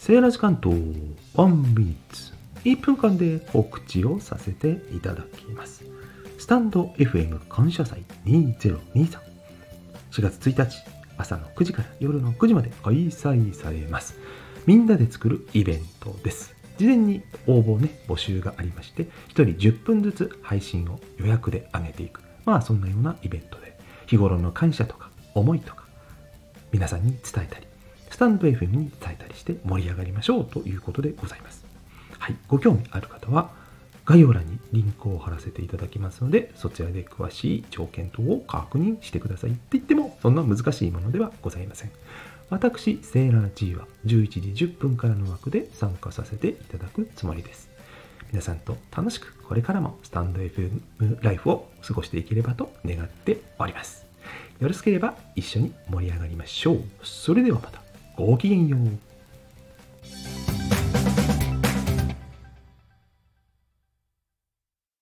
セーラー時間とワンミニッツ。1分間で告知をさせていただきます。スタンド FM 感謝祭2023 4月1日朝の9時から夜の9時まで開催されます。みんなで作るイベントです。事前に応募ね募集がありまして1人10分ずつ配信を予約で上げていく。まあそんなようなイベントで日頃の感謝とか思いとか皆さんに伝えたりタンド FM に伝えたりして盛り上がりましょうということでございます。はいご興味ある方は概要欄にリンクを貼らせていただきますのでそちらで詳しい条件等を確認してください。って言ってもそんな難しいものではございません。私セーラー G は11時10分からの枠で参加させていただくつもりです。皆さんと楽しくこれからもスタンド FM ライフを過ごしていければと願っております。よろしければ一緒に盛り上がりましょう。それではまた。ごきげんよう。